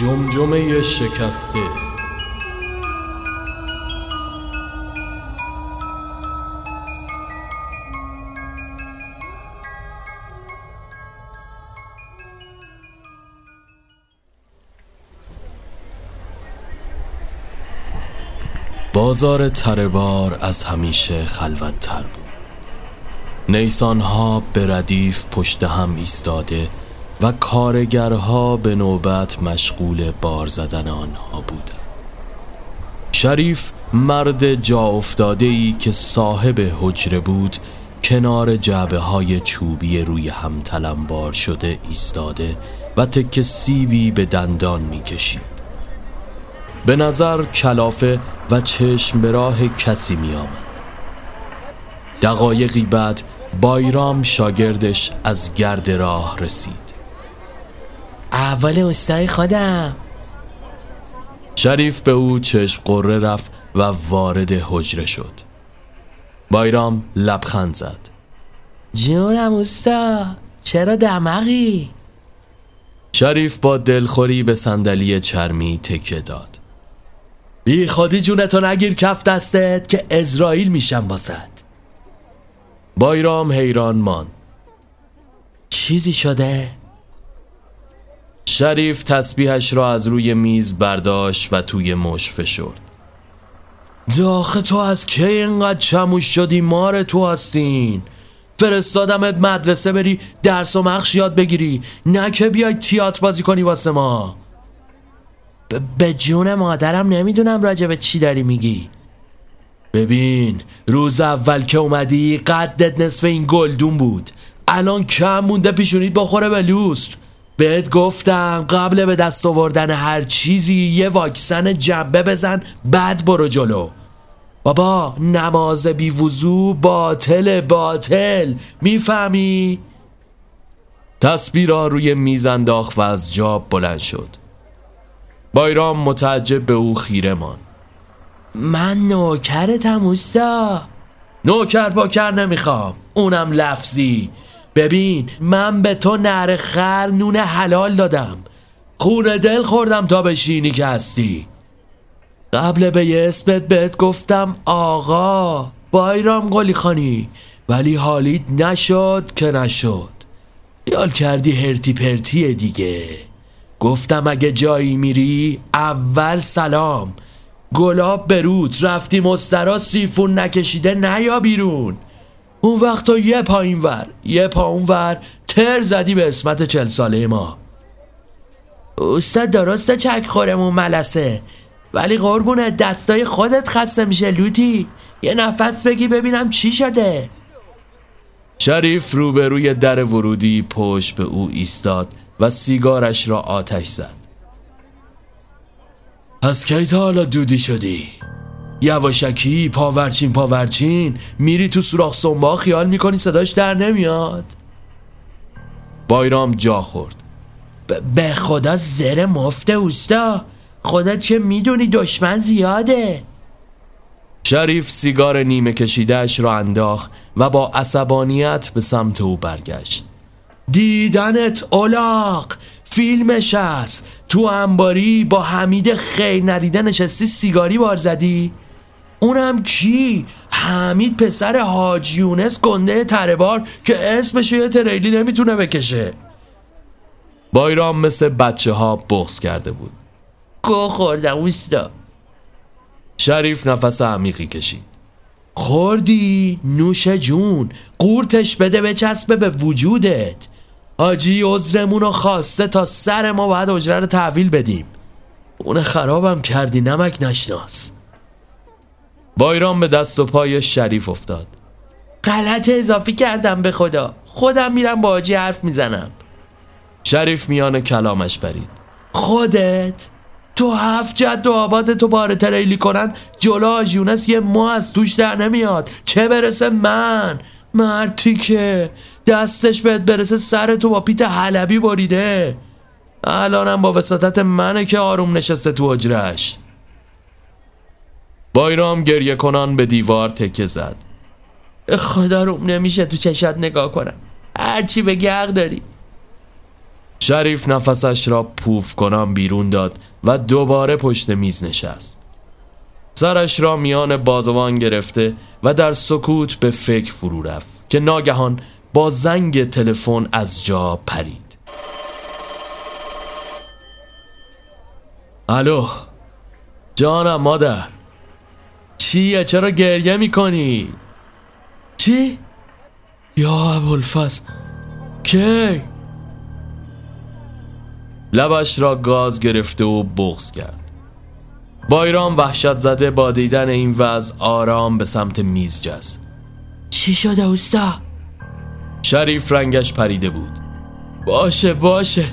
جمجمه شکسته. بازار تربار از همیشه خلوت تر بود. نیسان ها به ردیف پشت هم ایستاده و کارگرها به نوبت مشغول بار زدن آنها بودند. شریف مرد جا افتاده ای که صاحب حجره بود کنار جعبه های چوبی روی هم تلمبار شده ایستاده و تک سیبی به دندان می کشید. به نظر کلافه و چشم به راه کسی می آمد. دقایقی بعد بایرام شاگردش از گرد راه رسید اول استای خودم. شریف به او چشم قره رفت و وارد حجره شد. بایرام لبخند زد. جونم استا چرا دمقی؟ شریف با دلخوری به صندلی چرمی تکه داد. بی خودی جونتو نگیر کف دستت که ازرائیل میشم واسد. بایرام حیران مان چیزی شده؟ شریف تسبیحش را از روی میز برداشت و توی مش فشرد. داخه تو از کی اینقدر چموش شدی؟ مار تو هستین. فرستادمت مدرسه بری درس و مخش یاد بگیری. نه که بیای تیات بازی کنی واسه ما. به جون مادرم نمی‌دونم راجع به چی داری میگی. ببین روز اول که اومدی قدت نصف این گلدون بود. الان کم مونده پیشونیت بخوره به لوستر بهت گفتم قبل به دست آوردن هر چیزی یه واکسن جنبه بزن بعد برو جلو. بابا نماز بی وضو باطل باطل می‌فهمی؟ تصویر روی میز انداخت و از جاب بلند شد. بایرام متعجب به او خیره ماند. من نوکرتم اوستا. نوکر باکر نمی‌خوام اونم لفظی. ببین من به تو نر خر نون حلال دادم. خون دل خوردم تا بشینی که هستی. قبل به اسمت بهت گفتم آقا بایرام قلی خانی. ولی حالیت نشد که نشد. یال کردی هرتی پرتیه دیگه. گفتم اگه جایی میری اول سلام. گلاب بروت رفتی مسترا سیفون نکشیده نیا بیرون. اون وقت تو یه پایین ور یه پا اون ور تر زدی به اسمت چل ساله ما. استاد درسته چک خورمون ملسه ولی قربونه دستای خودت خسته میشه لوتی. یه نفس بگی ببینم چی شده. شریف روبروی در ورودی پشت به او ایستاد و سیگارش را آتش زد. از کی تا حالا دودی شدی؟ یواشکی پاورچین پاورچین میری تو سوراخ سنبا خیال می‌کنی صداش در نمیاد. بایرام جا خورد. به خدا زر مفته اوستا. خدا چه می‌دونی دشمن زیاده. شریف سیگار نیمه کشیدهش را انداخت و با عصبانیت به سمت او برگشت. دیدنت اولاق. فیلمش هست تو انباری با حمید خیر ندیده نشستی سیگاری بار زدی. اونم کی؟ حمید پسر حاج یونس گنده تربار که اسمش یه تریلی نمی‌تونه بکشه. بایرام مثل بچه ها بغز کرده بود. گو خوردم اوستا شریف نفس عمیقی کشید. خوردی؟ نوش جون قورتش بده بچسبه به وجودت. آجی عذرمون رو خواسته تا سر ما باید اجره رو تحویل بدیم. اون خرابم کردی نمک نشناس. بایرام به دست و پای شریف افتاد. غلط اضافی کردم به خدا. خودم میرم با آجی حرف می‌زنم. شریف میان کلامش برید. خودت؟ تو هفت جد و آباد تو باره تریلی کنن جلو آجیونس یه ما از توش در نمیاد. چه برسه من؟ مرتی که دستش بهت برسه سر تو با پیت حلبی بریده. الانم با وساطت منه که آروم نشسته تو اجرش بایرام گریه کنان به دیوار تکه زد. خدا روم نمیشه تو چشات نگاه کنم. هرچی بگی حق داری. شریف نفسش را پوف کنم بیرون داد و دوباره پشت میز نشست. سرش را میان بازوان گرفته و در سکوت به فکر فرو رفت که ناگهان با زنگ تلفن از جا پرید. الو جانم مادر. چیه؟ چرا گریه می‌کنی؟ چی؟ یا ابوالفضل کی؟ لبش را گاز گرفته و بغز کرد. بایرام وحشت زده با دیدن این وضع آرام به سمت میز جز چی شده اوستا؟ شریف رنگش پریده بود. باشه باشه.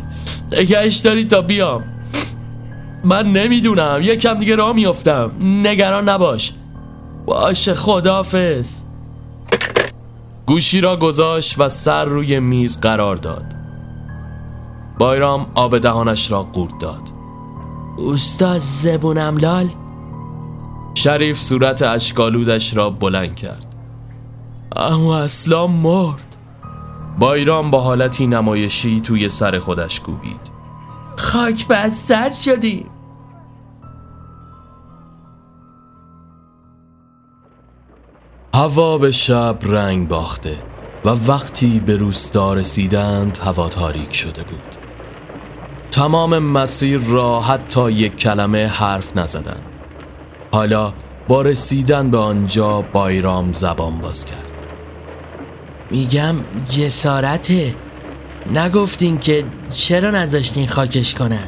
نگهش داری تا بیام. من نمی‌دونم. یکم دیگه راه میافتم. نگران نباش. باشه خدافز گوشی را گذاشت و سر روی میز قرار داد. بایرام آب دهانش را قورت داد. استاد زبونم لال شریف صورت اشکالودش را بلند کرد. اما اصلا مرد. بایرام با حالتی نمایشی توی سر خودش کوبید. خاک بستر شدیم هوا به شب رنگ باخته و وقتی به روستا رسیدند هوا تاریک شده بود. تمام مسیر را حتی یک کلمه حرف نزدند. حالا با رسیدن به آنجا بایرام زبان باز کرد. میگم جسارته. نگفتین که چرا نذاشتین خاکش کنن؟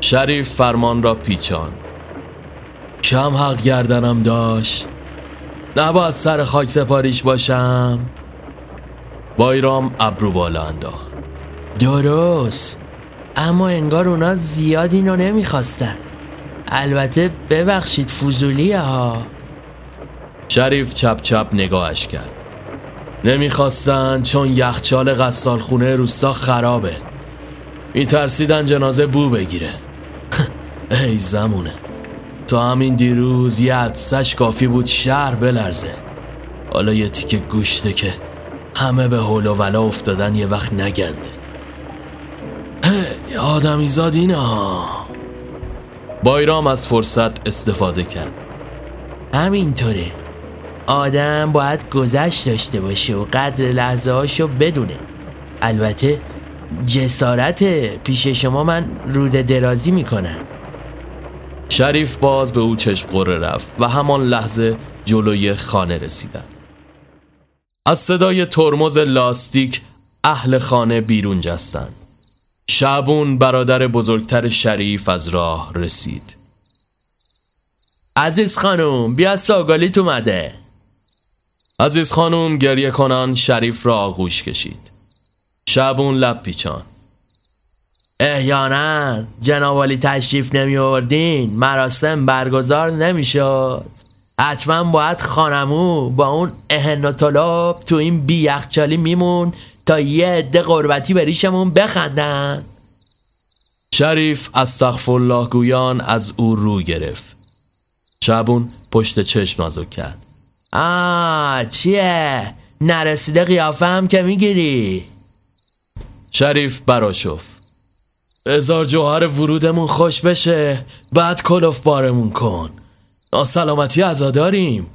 شریف فرمان را پیچان کم حق گردنم داشت. نباید سر خاک سپاریش باشم. بایرام ابرو بالا انداخت. درست. اما انگار اونا زیاد اینو نمی‌خواستن. البته ببخشید فوزولی ها. شریف چپ چپ نگاهش کرد. نمی‌خواستن چون یخچال غسال خونه روستا خرابه. میترسیدن جنازه بو بگیره. ای زمونه. تا همین دیروز یه عدسش کافی بود شهر بلرزه. حالا یه تیکه گوشته که همه به حول و ولا افتادن یه وقت نگنده. آدمی زاد اینا. بایرام از فرصت استفاده کرد. همینطوره. آدم باید گذشت داشته باشه و قدر لحظه هاشو بدونه. البته جسارت پیش شما من رود درازی می‌کنم. شریف باز به او چشم قره رفت و همان لحظه جلوی خانه رسیدن از صدای ترمز لاستیک اهل خانه بیرون جستند. شعبون برادر بزرگتر شریف از راه رسید. عزیز خانم بیا ساگالیت اومده. عزیز خانم گریه کنان شریف را آغوش کشید. شعبون لب پیچان احیانا جنابالی تشریف نمی آوردین مراسم برگزار نمی‌شد. حتما باید خانمو با اون اهن و طلاب تو این بی یخچالی میمون تا یه عده قربتی به ریشمون بخندن. شریف از الله گویان از او رو گرفت. شبون پشت چشم نازک کرد. آه چیه؟ نرسیده قیافه هم که می‌گیری؟ شریف براشف ازار جوهر ورودمون خوش بشه. بعد کلوف بارمون کن. سلامتی ازا داریم.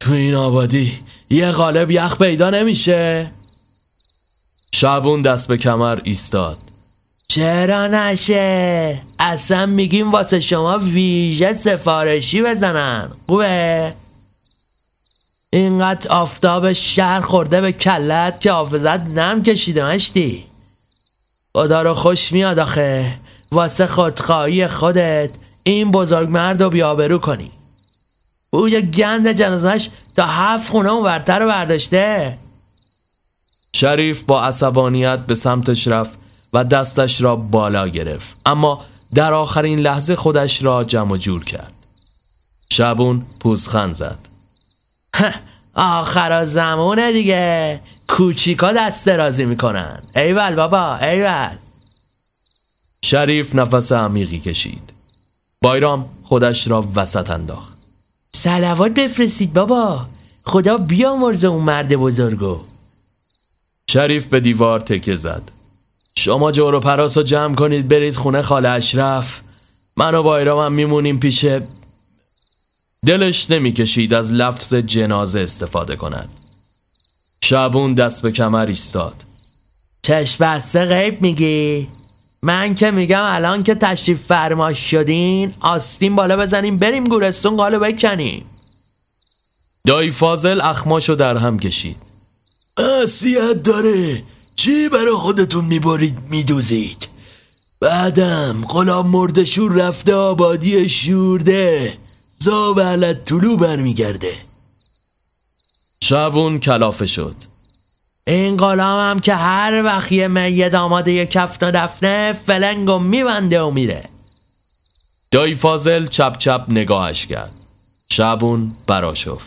تو این آبادی یه قالب یخ پیدا نمیشه. شعبون دست به کمر ایستاد. چرا نشه؟ اصلا میگیم واسه شما ویژه سفارشی بزنن. خوبه؟ اینقدر آفتاب شهر خورده به کلت که حافظت نم کشیده مشتی. خدا رو خوش میاد آخه. واسه خودخواهی خودت این بزرگ مرد رو بیابرو کنی. او یه گند جنازش تا هفت خونه اون ورتر رو برداشته. شریف با عصبانیت به سمتش رفت و دستش را بالا گرفت. اما در آخرین لحظه خودش را جمع جور کرد. شبون پوزخند زد. آخر زمونه دیگه. کوچیکا دست درازی می‌کنن. ایول بابا ایول. شریف نفس عمیقی کشید. بایرام خودش را وسط انداخت. سلوات بفرستید بابا. خدا بیامرزه اون مرد بزرگو. شریف به دیوار تکه زد. شما جور و پراس رو جمع کنید برید خونه خال اشرف. من و بایرامم میمونیم پیش دلش نمی‌کشید از لفظ جنازه استفاده کند. شبون دست به کمر ایستاد. چشم بسته غیب میگی؟ من که میگم الان که تشریف فرماش شدین آستین بالا بزنیم بریم گورستون قالو بکنیم. دایی فاضل اخماشو در هم کشید. اصیت داره. چی برای خودتون میبارید میدوزید؟ بعدم غلام مردشور رفته آبادی شورده. زاب علت طلو برمیگرده. شبون کلافه شد. این غلام هم که هر وقت یه میه داماده یه کفن و دفنه فلنگو میبنده و میره. دایی فاضل چپ چپ نگاهش کرد. شبون براشف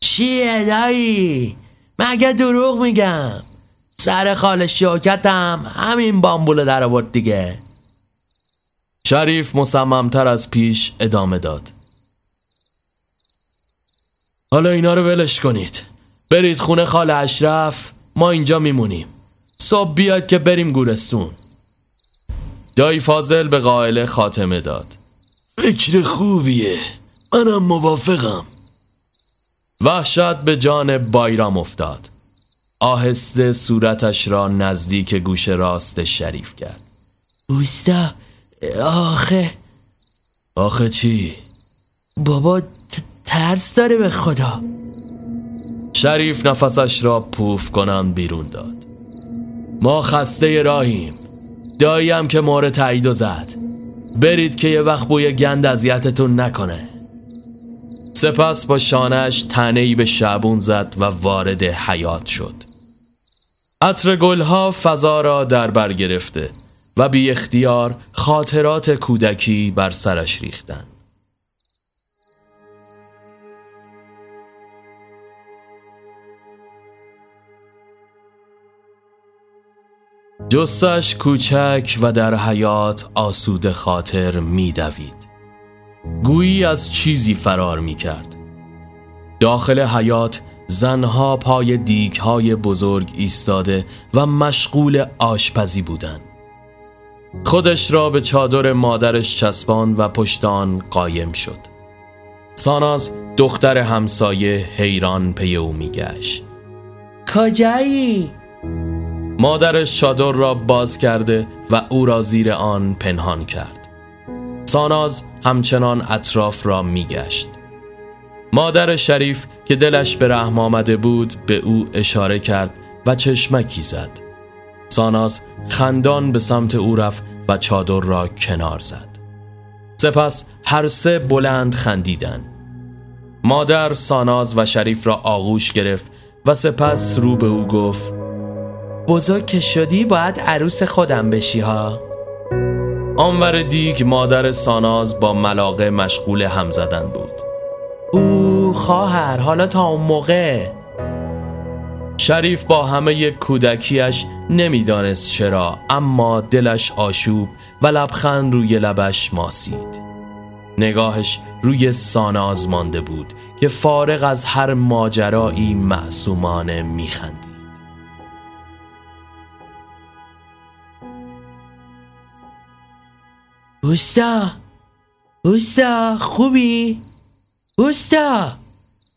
چیه دایی؟ مگه دروغ میگم؟ سر خال شوکتم همین بامبولو در آورد دیگه. شریف مصممتر از پیش ادامه داد. حالا اینا رو ولش کنید. برید خونه خال اشرف ما اینجا میمونیم. صبح بیاد که بریم گورستون. دایی فاضل به قائله خاتمه داد. فکر خوبیه. منم موافقم. وحشت به جان بایرام افتاد. آهسته صورتش را نزدیک گوش راست شریف کرد. اوستا آخه. آخه چی؟ بابا ترس داره به خدا. شریف نفسش را پوف کنم بیرون داد. ما خسته راهیم. داییم که مور تایید و زد. برید که یه وقت بوی گند اذیتتون نکنه. سپس با شانش تنهی به شبون زد و وارد حیات شد. عطر گلها فضا را در بر گرفته و بی اختیار خاطرات کودکی بر سرش ریختن جسش کوچک و در حیات آسود خاطر میدوید گویی از چیزی فرار می کرد داخل حیات زنها پای دیگ های بزرگ ایستاده و مشغول آشپزی بودند. خودش را به چادر مادرش چسبان و پشتان قایم شد ساناز دختر همسایه حیران پی او میگشت کجایی؟ مادرش چادر را باز کرده و او را زیر آن پنهان کرد. ساناز همچنان اطراف را میگشت. مادر شریف که دلش به رحم آمده بود به او اشاره کرد و چشمکی زد. ساناز خندان به سمت او رفت و چادر را کنار زد. سپس هر سه بلند خندیدن. مادر ساناز و شریف را آغوش گرفت و سپس رو به او گفت بزرگ که شدی باید عروس خودم بشی ها. آنور دیگ مادر ساناز با ملاقه مشغول هم زدن بود. او خواهر حالا تا اون موقع. شریف با همه کودکیش نمی‌دانست چرا اما دلش آشوب و لبخند روی لبش ماسید. نگاهش روی ساناز مانده بود که فارغ از هر ماجرایی معصومانه میخندید. اوستا اوستا خوبی؟ اوستا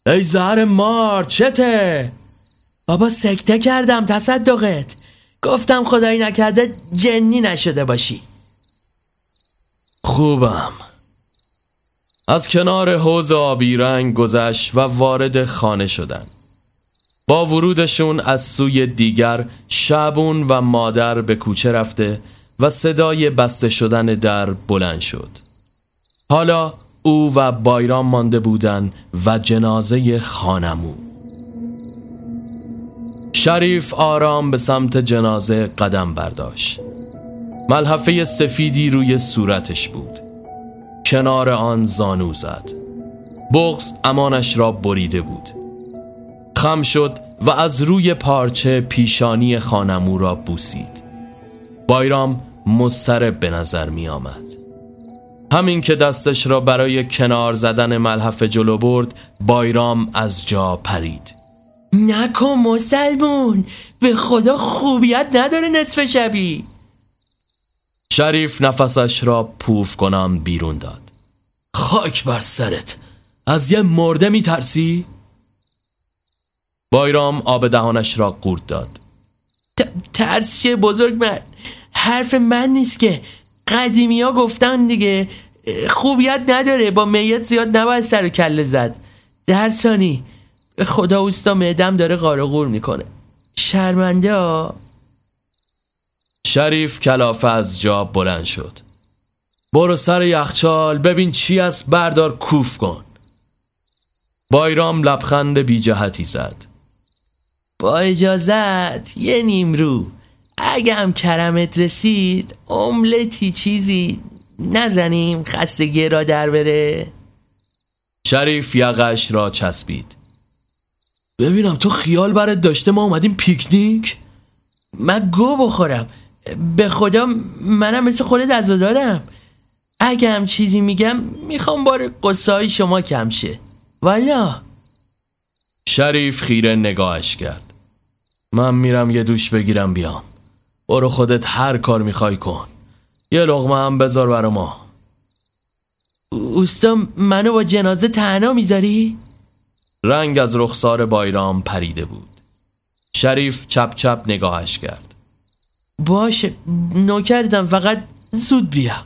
ای زهر مار چته؟ بابا سکته کردم تصدقت گفتم خدایی نکرده جنی نشده باشی خوبم از کنار حوز آبی رنگ گذشت و وارد خانه شدن با ورودشون از سوی دیگر شبون و مادر به کوچه رفته و صدای بسته شدن در بلند شد. حالا او و بایرام مانده بودن و جنازه خانمو شریف آرام به سمت جنازه قدم برداشت. ملحفه سفیدی روی صورتش بود. کنار آن زانو زد. بغز امانش را بریده بود. خم شد و از روی پارچه پیشانی خانمو را بوسید. بایرام مضطرب به نظر می آمد همین که دستش را برای کنار زدن ملحفه جلو برد بایرام از جا پرید. نکن مسلمون به خدا خوبیت نداره نصف شبی. شریف نفسش را پوف کنم بیرون داد. خاک بر سرت از یه مرده می ترسی؟ بایرام آب دهانش را قورت داد. ترس چه بزرگ من. حرف من نیست که. قدیمی ها گفتن دیگه خوبیت نداره. با میت زیاد نباید سر و کله زد. درسانی خدا اوستا معدم داره غار غور می‌کنه. شرمنده ها. شریف کلافه از جا بلند شد. برو سر یخچال ببین چی است بردار کوف کن. بایرام لبخند بی جهتی زد. با اجازت یه نیمرو اگه هم کرمت رسید املتی چیزی نزنیم خستگی را در بره. شریف یقش را چسبید. ببینم تو خیال برات داشته ما اومدیم پیکنیک؟ من گو بخورم. به خدا منم مثل خودت از دارم اگه هم چیزی میگم می‌خوام بار قصه های شما کم شه. والا. شریف خیره نگاهش کرد. من میرم یه دوش بگیرم بیام. برو خودت هر کار می‌خوای کن. یه لغمه هم بذار برا ما. اوستا منو با جنازه تنها می‌ذاری؟ رنگ از رخسار بایرام پریده بود. شریف چپ چپ نگاهش کرد. باشه نوکردم فقط زود بیا.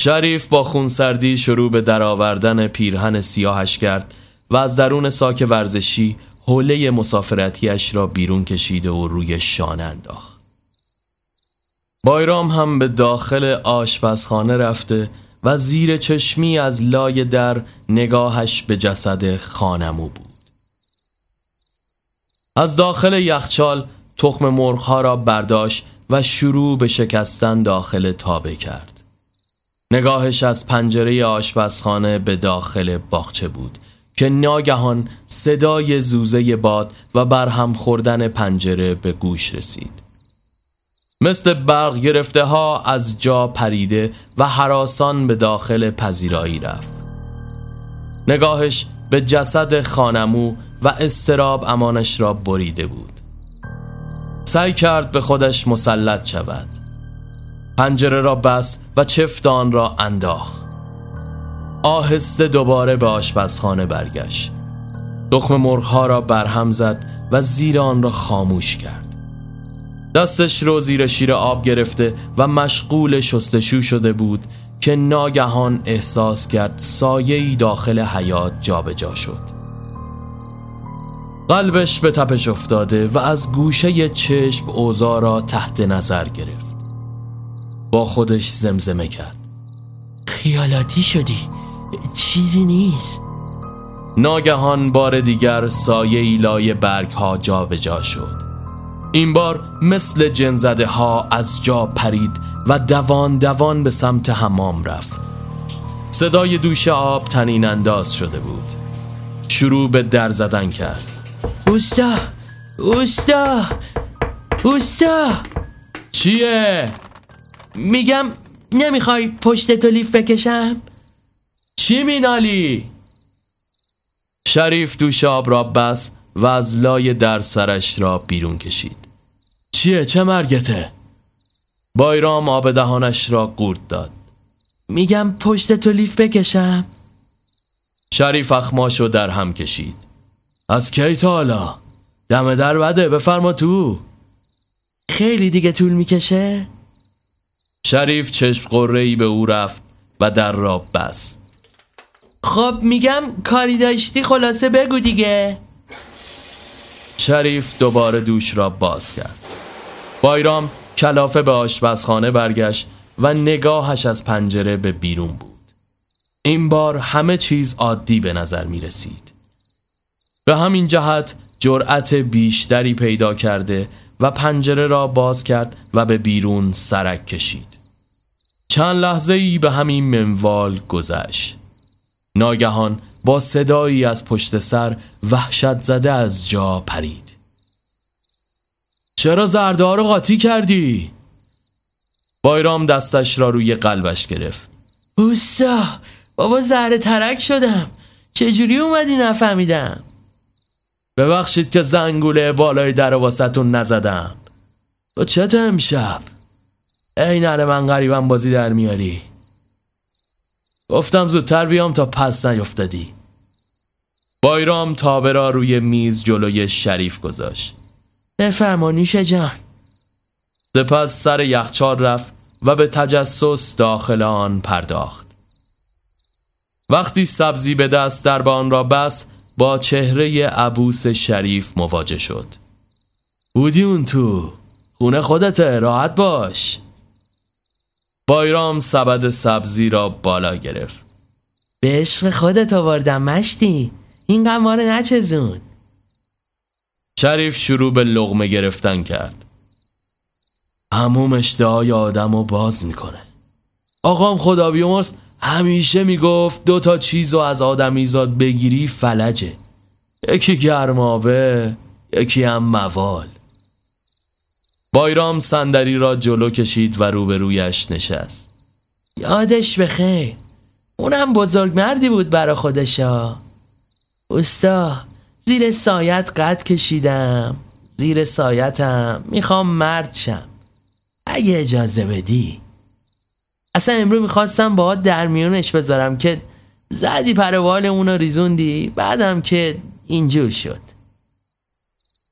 شریف با خونسردی شروع به درآوردن پیرهن سیاهش کرد و از درون ساک ورزشی حوله مسافرتیش را بیرون کشیده و روی شانه انداخت. بایرام هم به داخل آشپزخانه رفته و زیر چشمی از لای در نگاهش به جسد خانمو بود. از داخل یخچال تخم مرغها را برداشت و شروع به شکستن داخل تابه کرد. نگاهش از پنجره آشپزخانه به داخل باغچه بود که ناگهان صدای زوزه باد و برهم خوردن پنجره به گوش رسید. مثل برق گرفته ها از جا پریده و حراسان به داخل پذیرایی رفت. نگاهش به جسد خانمو و استراب امانش را بریده بود. سعی کرد به خودش مسلط شود. پنجره را بست و چفت آن را انداخت. آهسته دوباره به آشپزخانه برگشت. تخم مرغها را برهم زد و زیر آن را خاموش کرد. دستش رو زیر شیر آب گرفته و مشغول شستشو شده بود که ناگهان احساس کرد سایه‌ای داخل حیات جابجا جا شد. قلبش به تپش افتاده و از گوشه چشم اوزا را تحت نظر گرفت. با خودش زمزمه کرد. خیالاتی شدی. چیزی نیست. ناگهان بار دیگر سایه لای برگ ها جابجا شد. این بار مثل جنزده ها از جا پرید و دوان دوان به سمت حمام رفت. صدای دوش آب تنین انداز شده بود. شروع به در زدن کرد. اوستا! اوستا! اوستا! چیه؟ میگم نمی‌خوای پشت تو لیف بکشم؟ چی مینالی؟ شریف دوش آب را بس و از لای در سرش را بیرون کشید. چیه؟ چه مرگته؟ بایرام آب دهانش را قورت داد. میگم پشت تو لیف بکشم. شریف اخماشو در هم کشید. از کی تا حالا؟ دم در بده بفرما تو. خیلی دیگه طول می‌کشه؟ شریف چشم قره به او رفت و در را بس. خب میگم کاری داشتی خلاصه بگو دیگه. شریف دوباره دوش را باز کرد. بایرام کلافه به آشپزخانه برگشت و نگاهش از پنجره به بیرون بود. این بار همه چیز عادی به نظر می رسید. به همین جهت جرأت بیشتری پیدا کرده و پنجره را باز کرد و به بیرون سرک کشید. چند لحظه ای به همین منوال گذشت. ناگهان با صدایی از پشت سر وحشت زده از جا پرید. چرا زرده رو قاطی کردی؟ بایرام دستش را روی قلبش گرفت. اوستا بابا زهره ترک شدم. چجوری اومدی نفهمیدم؟ ببخشید که زنگوله بالای در واسطون نزدم. تو چته امشب؟ ای نره من غریبم بازی در میاری. گفتم زودتر بیام تا پس نیفتادی. بایرام تابه را روی میز جلوی شریف گذاشت. بفرمانیش جان. سپس سر یخچال رفت و به تجسس داخل آن پرداخت. وقتی سبزی به دست در آن را بس با چهره عبوس شریف مواجه شد. بودی اون تو خونه خودت راحت باش. بایرام سبد سبزی را بالا گرفت. به عشق خودت آوردم مشتی. این قمار نچزون. شریف شروع به لغمه گرفتن کرد. هموم اشتهای آدم رو باز می‌کنه. آقام خدا بیامرز همیشه می‌گفت دو تا چیز رو از آدمیزاد بگیری فلجه. یکی گرمابه یکی هم موال. بایرام صندلی را جلو کشید و روبرویش نشست. یادش بخیر. اونم بزرگ مردی بود برا خودشا. اوستا زیر سایت قد کشیدم. زیر سایتم. می‌خوام مرد شم. اگه اجازه بدی. اصلا امرو می‌خواستم با در میونش بذارم که زدی پروال اونو ریزوندی. بعدم که اینجور شد.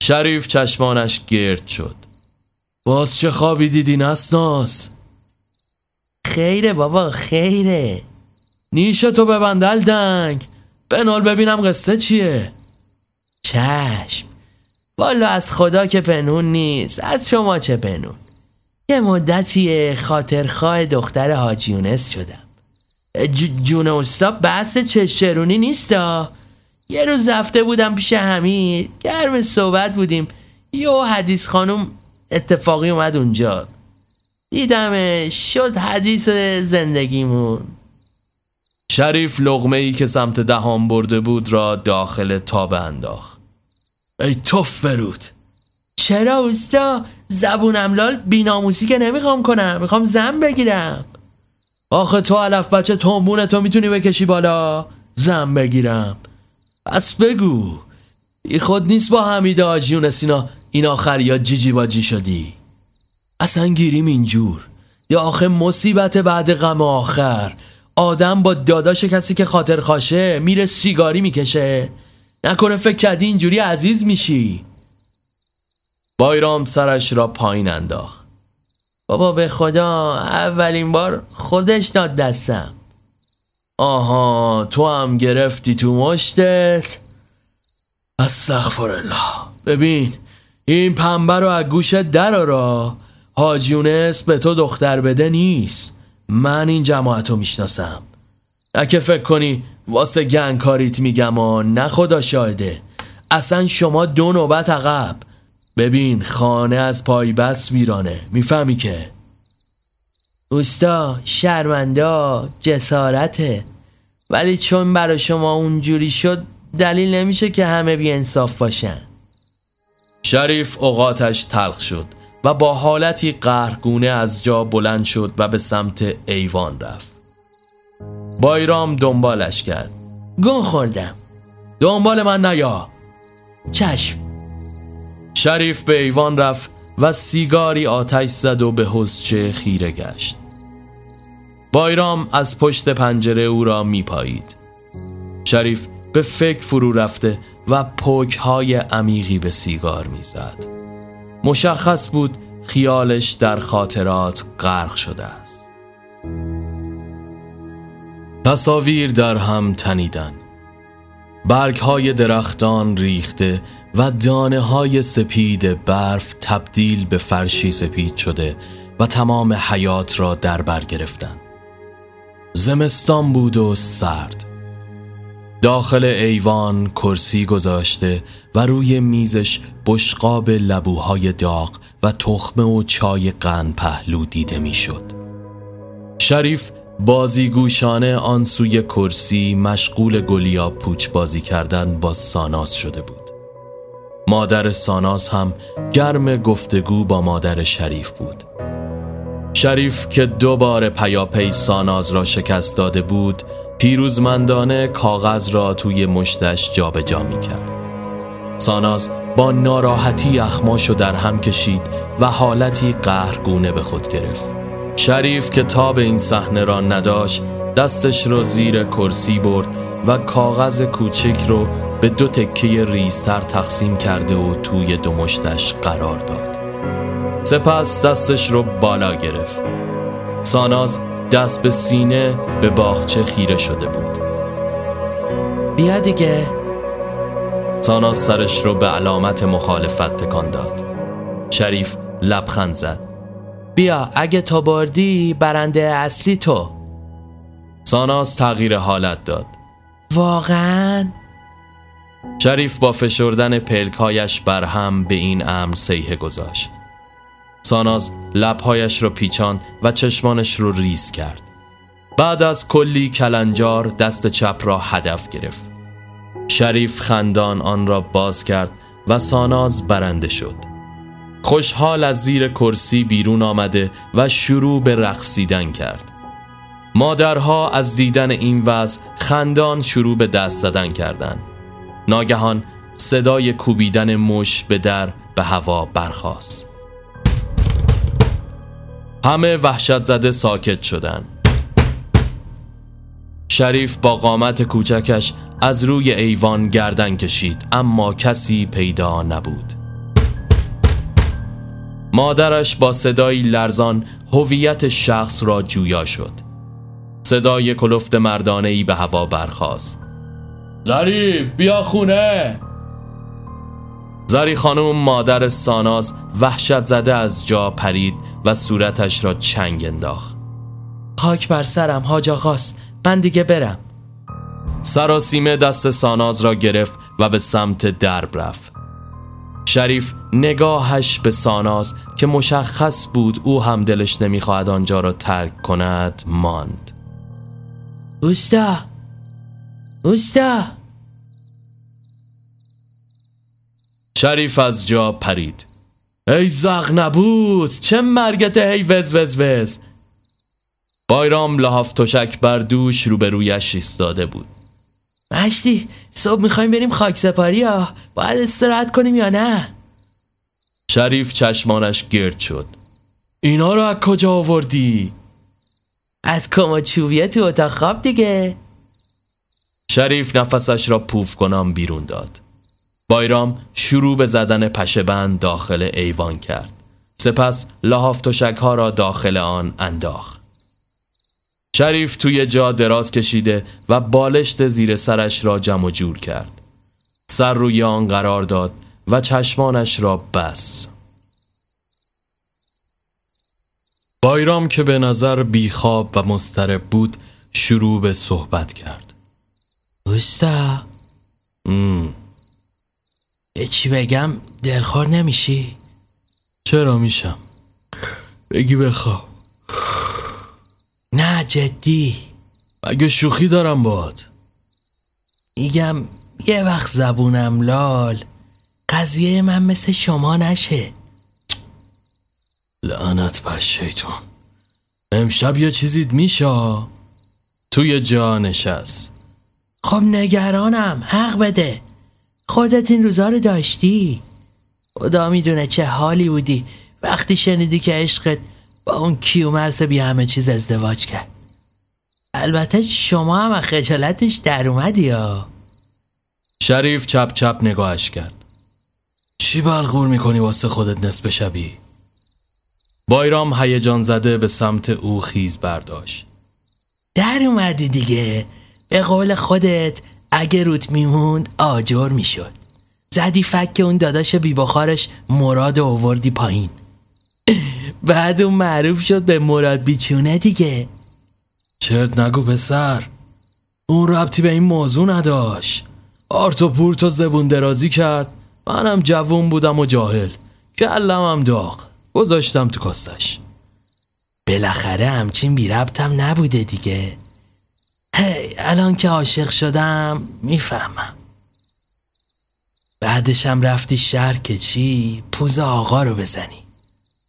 شریف چشمانش گرد شد. باز چه خوابی دیدی نسناس؟ خیره بابا خیره. نیشتو ببندل دنگ بنال ببینم قصه چیه. چشم. والا از خدا که پنون نیست. از شما چه پنون یه مدتی خاطرخواه دختر حاجیونس شدم. جون استا بحث چشرونی نیستا؟ یه روز رفته بودم پیش حمید. گرم صحبت بودیم. یه حدیث خانم اتفاقی اومد اونجا. دیدم شد حدیث زندگیمون. شریف لغمه ای که سمت دهان برده بود را داخل تاب انداخت. ای توف برود. چرا اوستا؟ زبونم لال بیناموسی که نمی‌خوام کنم. می‌خوام زن بگیرم. آخه تو علف بچه تومبونه تو می‌تونی بکشی بالا. زن بگیرم. پس بگو. ای خود نیست با حمید آجیون اینا این آخر یا جیجی باجی شدی؟ اصلا گیریم اینجور. یا آخه مصیبت بعد غم آخر. آدم با داداش کسی که خاطر خاشه میره سیگاری می‌کشه. نکنه فکر کردی اینجوری عزیز میشی. بایرام سرش را پایین انداخت. بابا به خدا اولین بار خودش داد دستم. آها تو هم گرفتی تو مشتت. استغفر الله ببین این پنبه رو از گوشت در را حاجیونس به تو دختر بده نیست. من این جماعت رو می‌شناسم. اگه فکر کنی واسه گنگکاریت میگم و نه خدا شاهده. اصلا شما دو نوبت عقب. ببین خانه از پای بس ویرانه. می‌فهمی که؟ اوستا شرمنده جسارته. ولی چون برا شما اونجوری شد دلیل نمیشه که همه بی انصاف باشن. شریف اوقاتش تلخ شد. و با حالتی قهرگونه از جا بلند شد و به سمت ایوان رفت. بایرام دنبالش کرد. گون خوردم. دنبال من نیا. چشم. شریف به ایوان رفت و سیگاری آتش زد و به حسچه خیره گشت. بایرام از پشت پنجره او را میپایید شریف به فکر فرو رفته و پوک های عمیقی به سیگار می‌زد مشخص بود خیالش در خاطرات غرق شده است. تصاویر در هم تنیدن. برگ های درختان ریخته و دانه های سپید برف تبدیل به فرشی سپید شده و تمام حیات را در بر گرفتن. زمستان بود و سرد. داخل ایوان کرسی گذاشته و روی میزش بشقاب لبوهای داغ و تخمه و چای قن پهلو دیده می‌شد. شریف بازیگوشانه آن سوی کرسی مشغول گلیا پوچ بازی کردن با ساناس شده بود. مادر ساناس هم گرم گفتگو با مادر شریف بود. شریف که دوباره پیاپی ساناز را شکست داده بود پیروزمندانه کاغذ را توی مشتش جابجا می کرد ساناز با ناراحتی اخماشو در هم کشید و حالتی قهرگونه به خود گرفت. شریف که تاب این صحنه را نداشت دستش را زیر کرسی برد و کاغذ کوچک رو به دو تکه ریزتر تقسیم کرده و توی دو مشتش قرار داد. سپس دستش رو بالا گرفت. ساناز دست به سینه به باغچه خیره شده بود. بیا دیگه. ساناز سرش رو به علامت مخالفت تکان داد. شریف لبخند زد. بیا اگه تو بردی برنده اصلی تو. ساناز تغییر حالت داد. واقعا؟ شریف با فشردن پلکهایش بر هم به این امر سیه گذاشت. ساناز لبهایش را پیچان و چشمانش رو ریز کرد. بعد از کلی کلنجار دست چپ را هدف گرفت. شریف خندان آن را باز کرد و ساناز برنده شد. خوشحال از زیر کرسی بیرون آمده و شروع به رقصیدن کرد. مادرها از دیدن این وضع خندان شروع به دست زدن کردند. ناگهان صدای کوبیدن مش به در به هوا برخاست. همه وحشت زده ساکت شدند شریف با قامت کوچکش از روی ایوان گردن کشید اما کسی پیدا نبود. مادرش با صدایی لرزان هویت شخص را جویا شد. صدای کلفت مردانه ای به هوا برخاست. زری بیا خونه! زری خانم مادر ساناز وحشت زده از جا پرید و صورتش را چنگ انداخت. خاک بر سرم حاج آقاست من دیگه برم. سراسیمه دست ساناز را گرفت و به سمت درب رفت. شریف نگاهش به ساناز که مشخص بود او هم دلش نمی‌خواهد آنجا را ترک کند ماند. اوستا اوستا! شریف از جا پرید. ای زغ نبود چه مرگت هی وز وز وز. بایرام لحاف تشک بر دوش روبرویش ایستاده بود. مشتی صبح می‌خوایم بریم خاک سپاری ها باید استراحت کنیم یا نه؟ شریف چشمانش گرد شد. اینا رو از کجا آوردی؟ از کما چوبیه تو اتاق خواب دیگه. شریف نفسش را پوف کنم بیرون داد. بایرام شروع به زدن پشبند داخل ایوان کرد. سپس لحاف تشک ها را داخل آن انداخت. شریف توی جا دراز کشیده و بالشت زیر سرش را جمع جور کرد. سر روی آن قرار داد و چشمانش را بس بایرام که به نظر بیخواب و مسترب بود شروع به صحبت کرد. اوستا؟ یه چی بگم؟ دلخور نمیشی؟ چرا میشم؟ بگی بخواب. نه جدی. مگه شوخی دارم باد میگم یه وقت زبونم لال. قضیه من مثل شما نشه. لعنت بر شیطان. امشب یه چیزید میشه توی جا نشست. خب نگرانم حق بده. خودت این روزا رو داشتی؟ خدا می‌دونه چه حالی بودی. وقتی شنیدی که عشقت با اون کیومرس بی همه چیز ازدواج کرد. البته شما هم خجالتش در اومدی یا شریف چپ چپ نگاهش کرد. چی بلغور می‌کنی واسه خودت نصف شبی؟ بایرام هیجان زده به سمت او خیز برداشت. در اومدی دیگه. به قول خودت اگه روت میموند آجر می‌شد. زدی فک اون داداش بیبخارش مراد اووردی پایین. بعد اون معروف شد به مراد بیچونه دیگه. چرت نگو پسر. اون ربطی به این موضوع نداشت. آرتو پورتو زبون درازی کرد. منم جوون بودم و جاهل. کلم هم داغ. گذاشتم تو کاستش بالاخره همچین بی ربطم نبوده دیگه. هی الان که عاشق شدم می‌فهمم. بعدشم رفتی شهر که چی؟ پوز آقا رو بزنی.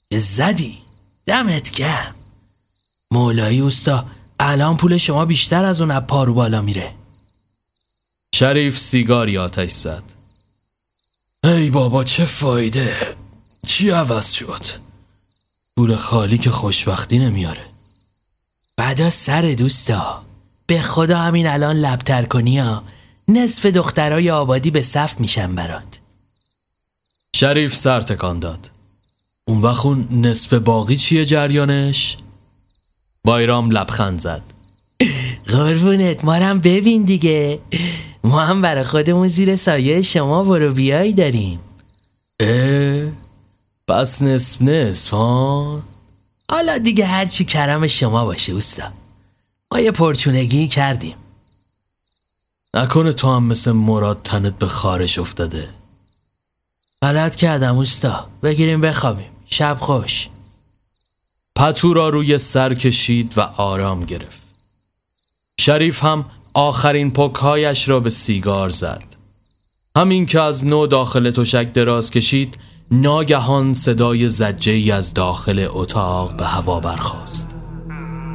که زدی. دمت گرم. مولایی اوستا الان پول شما بیشتر از اون پارو بالا میره. شریف سیگاری آتش زد. ای بابا چه فایده؟ چی عوض شد؟ پول خالی که خوشبختی نمیاره. بعدا سر دوستا. به خدا همین الان لبتر کنی ها نصف دخترای آبادی به صف میشن برات. شریف سر تکان داد. اون وقت نصف باقی چیه جریانش؟ بایرام لبخند زد. قربونت ما هم ببین دیگه. ما هم برای خودمون زیر سایه شما برو بیایی داریم. اه پس نصف نصف ها؟ حالا دیگه هرچی کرم شما باشه اوستا. ما یه پرچونگی کردیم. نکنه تو هم مثل مراد تنت به خارش افتاده. غلط کردم اوستا. بگیریم بخوابیم. شب خوش. پتو را روی سر کشید و آرام گرفت. شریف هم آخرین پکهایش را به سیگار زد. همین که از نو داخل تشک دراز کشید ناگهان صدای زجه از داخل اتاق به هوا برخاست.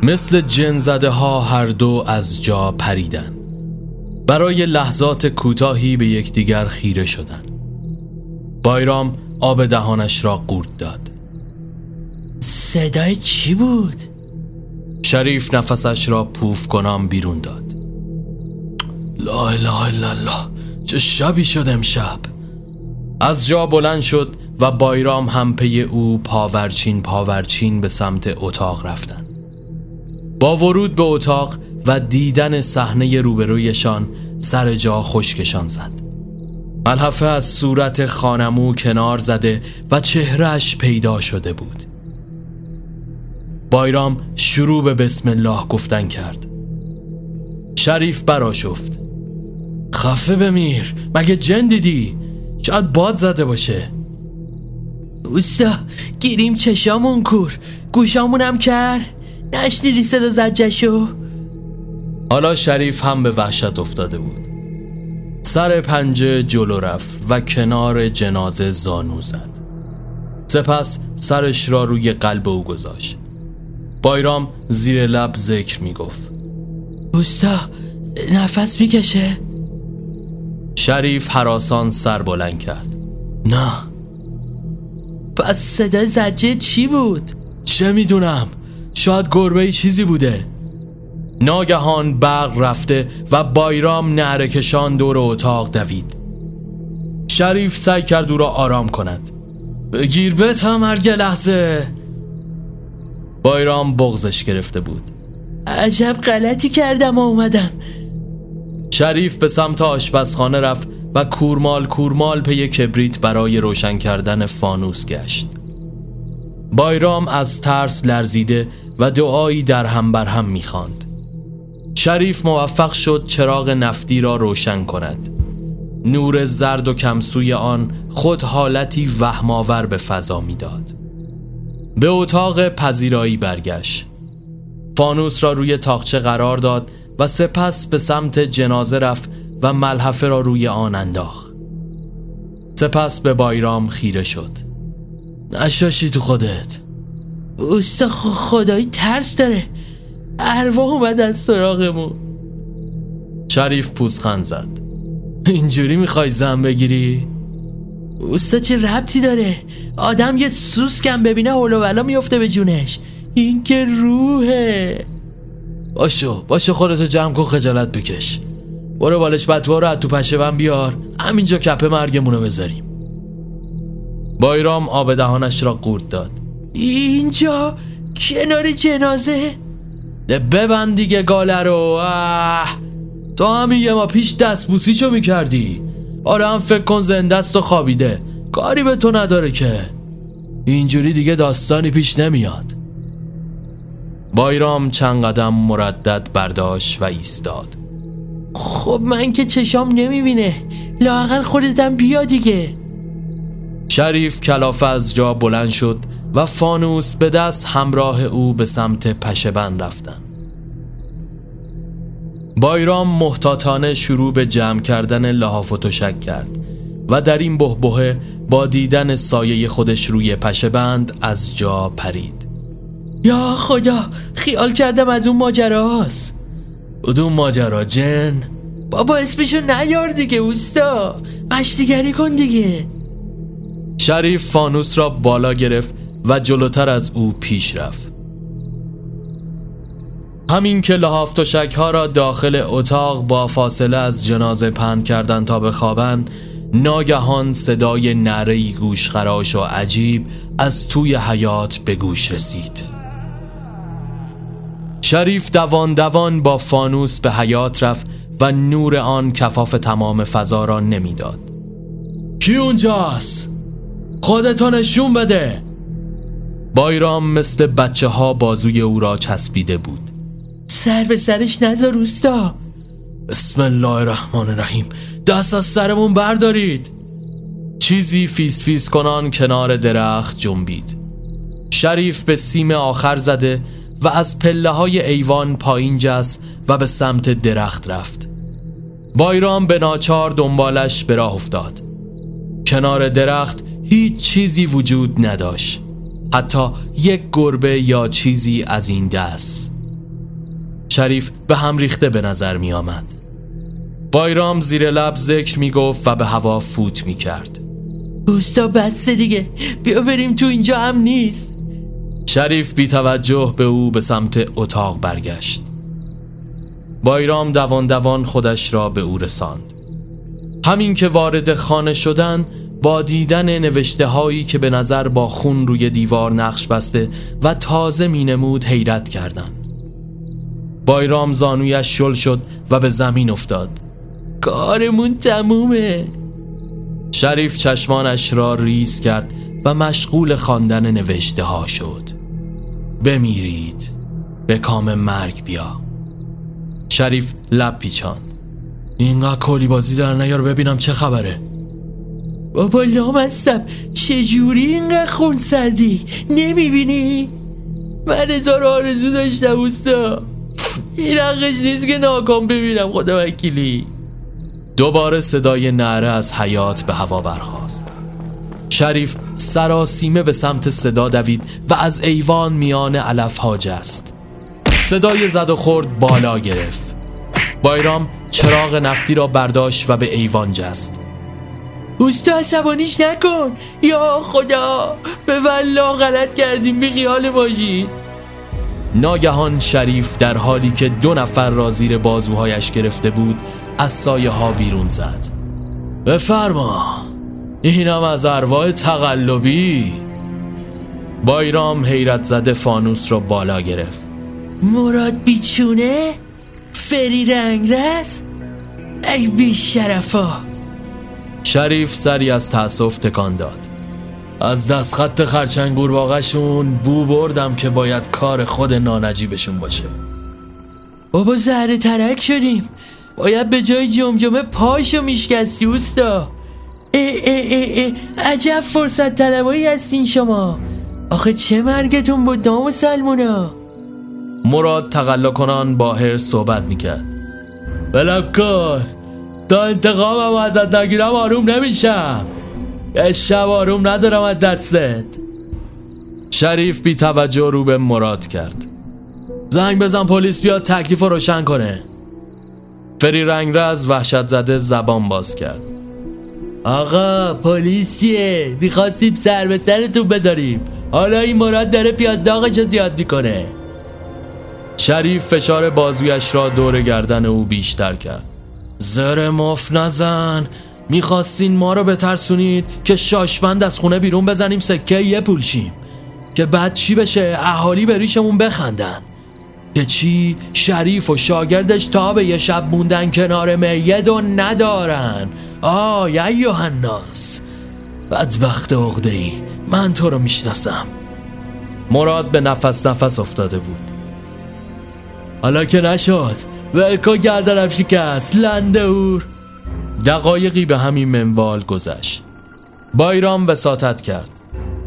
مثل جن زده ها هر دو از جا پریدن. برای لحظات کوتاهی به یکدیگر خیره شدند بایرام آب دهانش را قورت داد. صدای چی بود؟ شریف نفسش را پوف کنم بیرون داد. لا اله الا الله چه شبی شد امشب؟ از جا بلند شد و بایرام هم پی او پاورچین پاورچین به سمت اتاق رفتن. با ورود به اتاق و دیدن صحنه روبرویشان سر جا خشکشان زد. ملحفه از صورت خانمو کنار زده و چهرش پیدا شده بود. بایرام شروع به بسم الله گفتن کرد. شریف براشفت خفه بمیر مگه جن دیدی؟ شاید باد زده باشه. اوستا گیریم چشامون کور. گوشامونم کر. نشنیدی صدا زجشو حالا شریف هم به وحشت افتاده بود. سر پنجه جلو رفت و کنار جنازه زانو زد. سپس سرش را روی قلب او گذاشت. بایرام زیر لب ذکر می گفت اوستا نفس می‌کشه؟ شریف حراسان سر بلند کرد. نه. پس صدای زجه چی بود؟ چه می‌دونم. شاید گربه چیزی بوده. ناگهان برق رفته و بایرام نعرکشان دور اتاق دوید. شریف سعی کرد او را آرام کند. بگیر بتم هرگه لحظه. بایرام بغزش گرفته بود. عجب غلطی کردم و اومدم. شریف به سمت آشپزخانه رفت و کورمال کورمال پی کبریت برای روشن کردن فانوس گشت. بایرام از ترس لرزیده و دعایی در هم بر هم می‌خواند. شریف موفق شد چراغ نفتی را روشن کند. نور زرد و کمسوی آن خود حالتی وهمآور به فضا می‌داد. به اتاق پذیرایی برگشت. فانوس را روی تاقچه قرار داد و سپس به سمت جنازه رفت و ملحفه را روی آن انداخت. سپس به بایرام خیره شد. نشاشی تو خودت. اوستا خدایی ترس داره. ارواح اومد از سراغمون. شریف پوزخند زد. اینجوری می‌خوای زن بگیری؟ اوستا چه ربطی داره؟ آدم یه سوسکم ببینه هلو ولا میفته به جونش. این که روحه. باشو باشو خودتو جمع کن خجالت بکش. برو بالش بطوار رو تو پشه من بیار. همینجا کپه مرگمونو بذاریم. بایرام آب دهانش را قورت داد. اینجا کنار جنازه؟ ببند دیگه گاله رو. اه. تو همین یه ما پیش دست چو می‌کردی. آره هم فکر کن زنده و خوابیده. کاری به تو نداره که. اینجوری دیگه داستانی پیش نمیاد. بایرام چند قدم مردد برداشت و ایستاد. خب من که چشام نمی‌بینه. لاقل خودتم بیا دیگه. شریف کلافه از جا بلند شد و فانوس به دست همراه او به سمت پشبند رفتن بایرام محتاطانه شروع به جمع کردن لحاف و تشک کرد و در این بهبهه با دیدن سایه خودش روی پشبند از جا پرید. یا خدا خیال کردم از اون ماجراست کدوم ماجرا جن؟ بابا اسمشو نیار دیگه اوستا. مشتیگری کن دیگه. شریف فانوس را بالا گرفت و جلوتر از او پیش رفت همین که لحاف ها را داخل اتاق با فاصله از جنازه پند کردن تا بخوابن ناگهان صدای نرهی گوش خراش و عجیب از توی حیات به گوش رسید شریف دوان دوان با فانوس به حیات رفت و نور آن کفاف تمام فضا را نمی‌داد. کی اونجاست؟ خودتو نشون بده بایرام مثل بچه ها بازوی او را چسبیده بود. سر به سرش نذار روستا بسم الله الرحمن الرحیم. دست از سرمون بردارید. چیزی فیس فیس کنان کنار درخت جنبید. شریف به سیم آخر زده و از پله های ایوان پایین جست و به سمت درخت رفت. بایرام به ناچار دنبالش به راه افتاد. کنار درخت هیچ چیزی وجود نداشت. حتی یک گربه یا چیزی از این دست. شریف به هم ریخته به نظر می آمد. بایرام زیر لب ذکر می گفت و به هوا فوت می کرد. اوستا بسته دیگه بیا بریم تو اینجا هم نیست. شریف بی توجه به او به سمت اتاق برگشت. بایرام دوان دوان خودش را به او رساند. همین که وارد خانه شدن با دیدن نوشته هایی که به نظر با خون روی دیوار نقش بسته و تازه می نمود حیرت کردند. بایرام زانویش شل شد و به زمین افتاد. کارمون تمومه. شریف چشمانش را ریز کرد و مشغول خواندن نوشته ها شد. بمیرید. به کام مرگ بیا. شریف لب پیچان اینقدر کلی بازی در نیار ببینم چه خبره. بابا لامستم چجوری اینقدر خون سردی نمی‌بینی؟ من هزار آرزو داشتم اوستا. این حقش نیست که ناکام ببینم خدا وکیلی. دوباره صدای نعره از حیات به هوا برخواست شریف سراسیمه به سمت صدا دوید و از ایوان میان علف ها جست. صدای زد و خورد بالا گرفت. بایرام چراغ نفتی را برداشت و به ایوان جست. اوستا عصبانیش نکن. یا خدا به والله غلط کردیم بی خیال باشید ناگهان شریف در حالی که دو نفر را زیر بازوهایش گرفته بود از سایه ها بیرون زد. بفرما. اینم از ارواح تقلبی. بایرام حیرت زده فانوس را بالا گرفت. مراد بیچونه؟ فری رنگ رس؟ ای بی شرفا شریف سری از تأسف تکان داد. از دستخط خرچنگ واقعشون بو بردم که باید کار خود نانجیبشون باشه. بابا زهر ترک شدیم. باید به جای جمجمه پاشو میشکستی اوستا. ای ای ای ای عجب فرصت طلبایی هستین شما. آخه چه مرگتون بود دام و سلمونا؟ مراد تقلا کنان با هر صحبت می‌کرد. کن تا انتقامم ازت نگیرم آروم نمیشم. شب آروم ندارم از دستت. شریف بی توجه رو به مراد کرد. زنگ بزن پلیس بیاد تکلیف رو روشن کنه. فری رنگ از وحشت زده زبان باز کرد. آقا پلیس چیه؟ می‌خواستیم سر به سرتون بداریم. حالا این مراد داره پیاز داغش زیاد می‌کنه. شریف فشار بازویش را دور گردن او بیشتر کرد. زر مف نزن. می‌خواستین ما رو بترسونید که شاشمند از خونه بیرون بزنیم سکه یه پولشیم که بعد چی بشه؟ اهالی به ریشمون بخندن. که چی؟ شریف و شاگردش تا به یه شب موندن کنار میید و ندارن. آه یا یوهناس بدبخت اغده ای من تو رو می‌شناسم. مراد به نفس نفس افتاده بود. حالا که نشد ولکو گردنم شکست لندور دقایقی به همین منوال گذشت. بایرام وساطت کرد.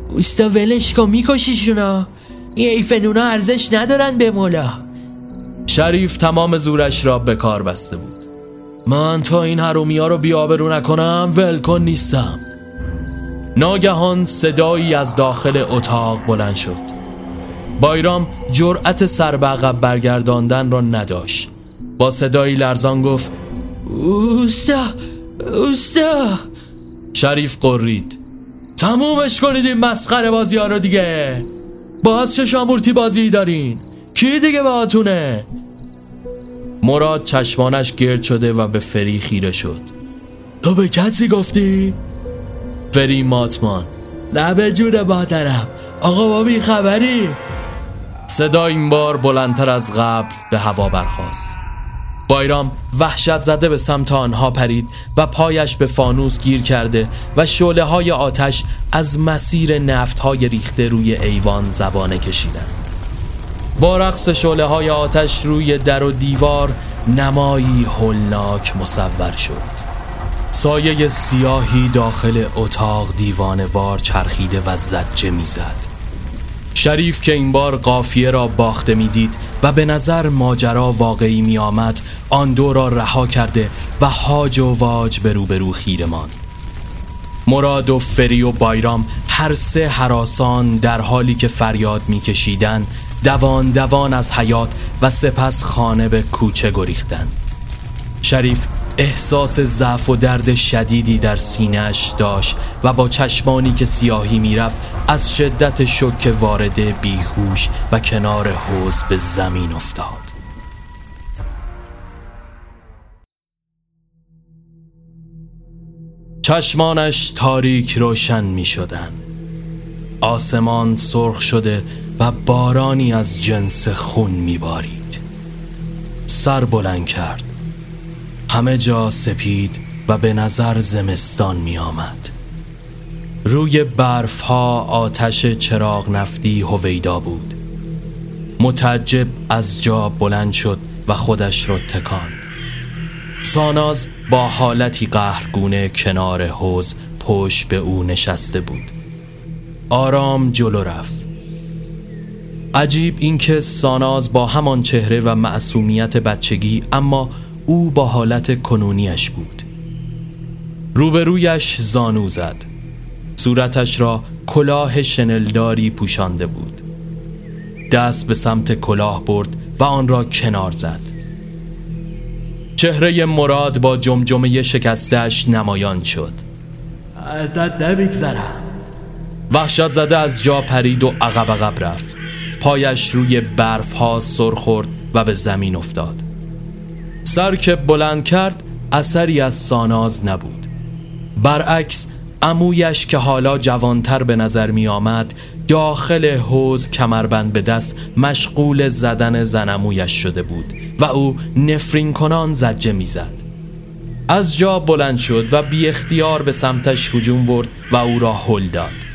اوستا ولش کن میکشیشونا. این ایفنونا ارزش ندارن به مولا. شریف تمام زورش را به کار بسته بود. من تا این حرومی ها رو بیابرو نکنم ولکن نیستم. ناگهان صدایی از داخل اتاق بلند شد. بایرام جرأت سر به عقب برگرداندن را نداشت. با صدایی لرزان گفت اوستا اوستا. شریف قرید. تمومش کنید این مسخره بازی ها رو دیگه. باز چه شامورتی بازی دارین. کی دیگه باهاتونه؟ مراد چشمانش گرد شده و به فری خیره شد. تو به کسی گفتی؟ فری ماتمان نه به جون مادرم. آقا با بی خبری صدا این بار بلندتر از قبل به هوا برخواست بایرام وحشت زده به سمت آنها پرید و پایش به فانوس گیر کرده و شعله های آتش از مسیر نفت های ریخته روی ایوان زبانه کشیدند. با رقص شعله های آتش روی در و دیوار نمایی هولناک مصور شد. سایه سیاهی داخل اتاق دیوانوار چرخیده و زجه می‌زد. شریف که این بار قافیه را باخته می‌دید و به نظر ماجرا واقعی می آمد آن دو را رها کرده و هاج و واج به روبرو خیره ماند. مراد و فری و بایرام هر سه حراسان در حالی که فریاد میکشیدند دوان دوان از حیات و سپس خانه به کوچه گریختند. شریف احساس ضعف و درد شدیدی در سینهش داشت و با چشمانی که سیاهی می‌رفت از شدت شک وارد بیهوش و کنار حوز به زمین افتاد چشمانش تاریک روشن می شدن. آسمان سرخ شده و بارانی از جنس خون می بارید. سر بلند کرد همه جا سپید و به نظر زمستان می آمد روی برف ها آتش چراغ نفتی هویدا بود. متعجب از جا بلند شد و خودش را تکاند. ساناز با حالتی قهرگونه کنار حوز پشت به او نشسته بود. آرام جلو رفت. عجیب اینکه ساناز با همان چهره و معصومیت بچگی اما او با حالت کنونیش بود. روبرویش زانو زد. صورتش را کلاه شنلداری پوشانده بود. دست به سمت کلاه برد و آن را کنار زد. چهره مراد با جمجمه شکستش نمایان شد. ازت نمیگذرم. وحشت زده از جا پرید و عقب عقب رفت. پایش روی برف ها سر خورد و به زمین افتاد. سر که بلند کرد اثری از ساناز نبود برعکس امویش که حالا جوانتر به نظر می آمد داخل حوز کمربند به دست مشغول زدن زنمویش شده بود و او نفرین کنان زجه می‌زد. از جا بلند شد و بی اختیار به سمتش هجوم برد و او را هل داد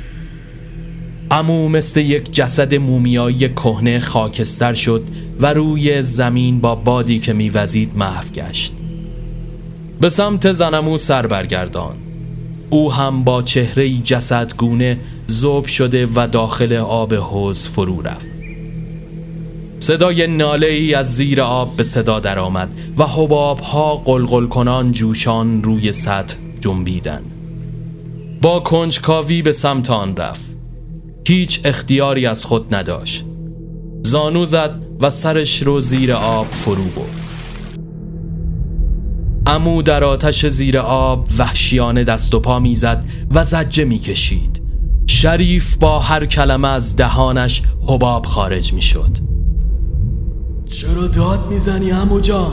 امو مثل یک جسد مومیایی کهنه خاکستر شد و روی زمین با بادی که میوزید محو گشت. به سمت زنمو سر برگردان او هم با چهره جسدگونه زوب شده و داخل آب حوز فرو رفت. صدای ناله ای از زیر آب به صدا درآمد و حباب ها قلقل کنان جوشان روی سطح جنبیدن با کنجکاوی به سمت آن رفت. هیچ اختیاری از خود نداشت. زانو زد و سرش رو زیر آب فرو برد. امو در آتش زیر آب وحشیانه دست و پا می‌زد و زجه می‌کشید. شریف با هر کلمه از دهانش حباب خارج می‌شد. چرا داد می‌زنی امو جان؟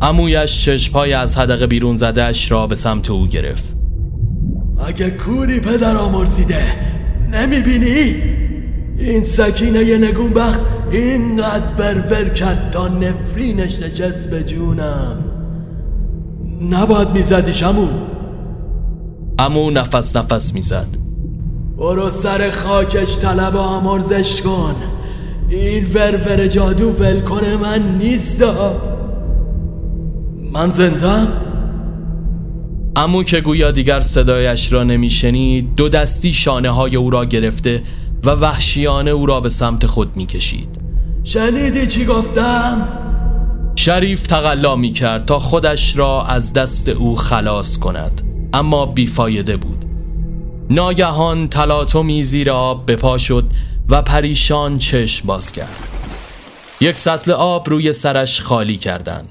امویش چشمهای از حدقه بیرون زدهش را به سمت او گرفت. اگه کوری پدر آمرزیده نمی‌بینی؟ این سکینه یه نگون بخت اینقدر بربر کد تا نفرینش نجست به جونم. نباید میزدیش امو امو نفس نفس می‌زد. برو سر خاکش طلب و آمرزش کن. این ورور جادو ول من نیستا. من زندم؟ امو که گویا دیگر صدایش را نمیشنید دو دستی شانه های او را گرفته و وحشیانه او را به سمت خود می‌کشید. شنیدی چی گفتم؟ شریف تقلا می کرد تا خودش را از دست او خلاص کند اما بیفایده بود. ناگهان تلاطمی زیر آب به پا شد و پریشان چشم باز کرد. یک سطل آب روی سرش خالی کردند.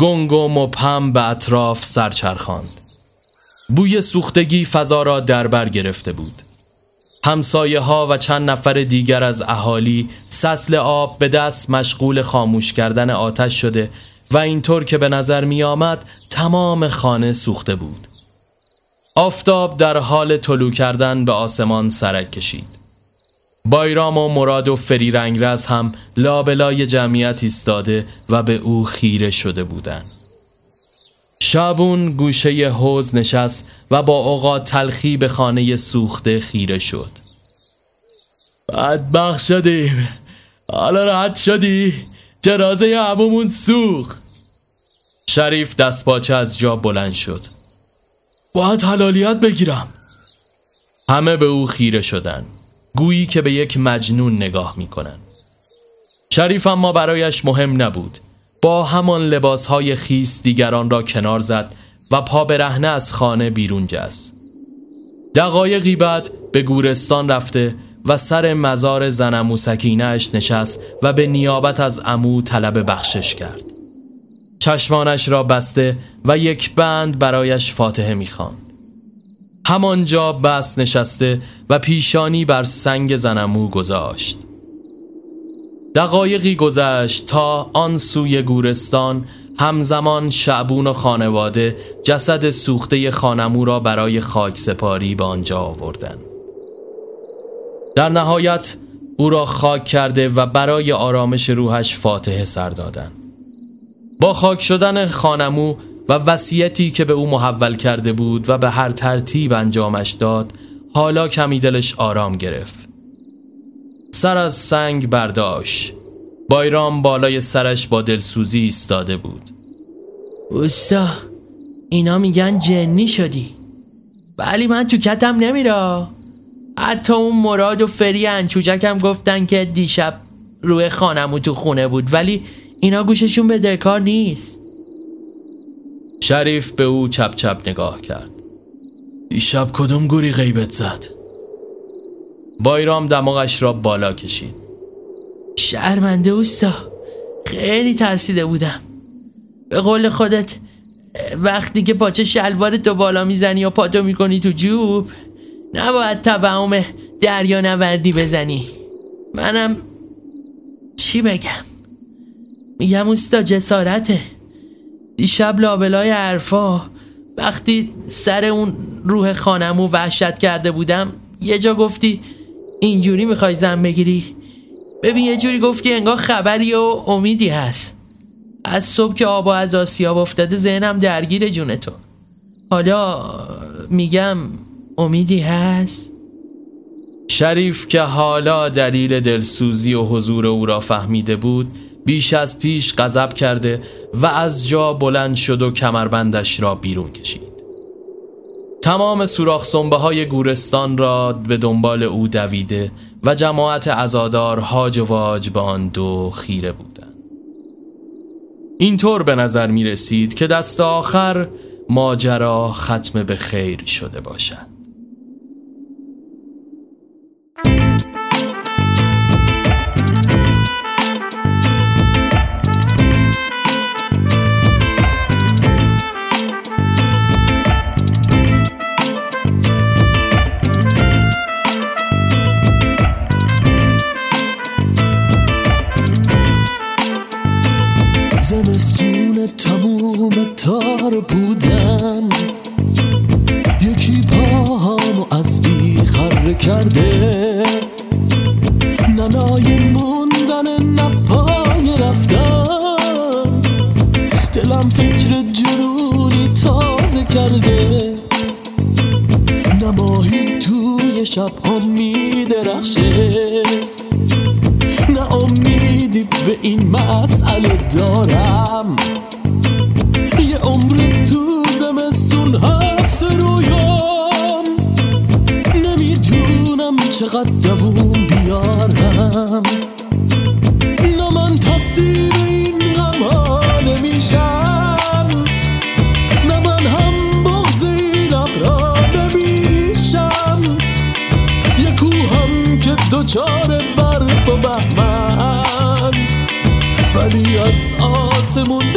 گنگ و مبهم به اطراف سرچرخاند بوی سوختگی فضا را دربر گرفته بود. همسایه ها و چند نفر دیگر از اهالی سسل آب به دست مشغول خاموش کردن آتش شده و اینطور که به نظر می آمد تمام خانه سوخته بود. آفتاب در حال طلوع کردن به آسمان سرک کشید. بایرام و مراد و فری رنگرز هم لابلای جمعیت ایستاده و به او خیره شده بودند. شابون گوشه حوز نشست و با اوقات تلخی به خانه سوخته خیره شد. بدبخ شدیم. حالا راحت شدی. جرازه عمومون سوخ شریف دست باچه از جا بلند شد. باید حلالیت بگیرم. همه به او خیره شدن گویی که به یک مجنون نگاه می‌کنن شریف اما برایش مهم نبود. با همان لباس های خیس دیگران را کنار زد و پا برهنه از خانه بیرون جست. دقایقی بعد به گورستان رفته و سر مزار زن سکینهش نشست و به نیابت از امو طلب بخشش کرد. چشمانش را بسته و یک بند برایش فاتحه می‌خواند. همانجا بس نشسته و پیشانی بر سنگ زنمو گذاشت دقایقی گذشت تا آن سوی گورستان همزمان شعبون و خانواده جسد سوخته خانمو را برای خاک سپاری به آنجا آوردند. در نهایت او را خاک کرده و برای آرامش روحش فاتحه سر دادند. با خاک شدن خانمو و وصیتی که به او محول کرده بود و به هر ترتیب انجامش داد حالا کمی دلش آرام گرفت. سر از سنگ برداشت. بایرام بالای سرش با دلسوزی ایستاده بود. اوستا اینا میگن جنی شدی. ولی من تو کتم نمیره حتی اون مراد و فری انچوجکم گفتن که دیشب روی خانمو تو خونه بود ولی اینا گوششون به دکار نیست. شریف به او چپ چپ نگاه کرد. دیشب کدوم گوری غیبت زد؟ بایرام دماغش را بالا کشید. شرمنده اوستا خیلی ترسیده بودم. به قول خودت وقتی که پاچه شلوار تو بالا می‌زنی و پاتو می‌کنی تو جوب نباید توهم دریا نوردی بزنی. منم چی بگم؟ میگم اوستا جسارته. دیشب لابلای حرفا وقتی سر اون روح خانمو وحشت کرده بودم یه جا گفتی اینجوری می‌خوای زن بگیری؟ ببین یه جوری گفتی انگار خبری و امیدی هست. از صبح که آبا از آسیاب افتاده ذهنم درگیر جون تو. حالا میگم امیدی هست؟ شریف که حالا دلیل دلسوزی و حضور او را فهمیده بود بیش از پیش غضب کرده و از جا بلند شد و کمربندش را بیرون کشید. تمام سوراخ سنبه های گورستان را به دنبال او دویده و جماعت ازادار هاج و واج به آن دو خیره بودند. اینطور به نظر می رسید که دست آخر ماجرا ختم به خیر شده باشد. دام تار بودم. یکی پاهامو از بیخره کرده. ننای موندن نپای رفتم دلم فکر جنونی تازه کرده. نماهی توی شب ها می درخشه نه امیدی به این مسئله دارم. چقدر دووم بیارم؟ نه من تصدیر این غم ها نمیشم. نه من هم بغز این ابرا نمیشم. یکو هم که دوچار برف و بهمن. ولی از آسمون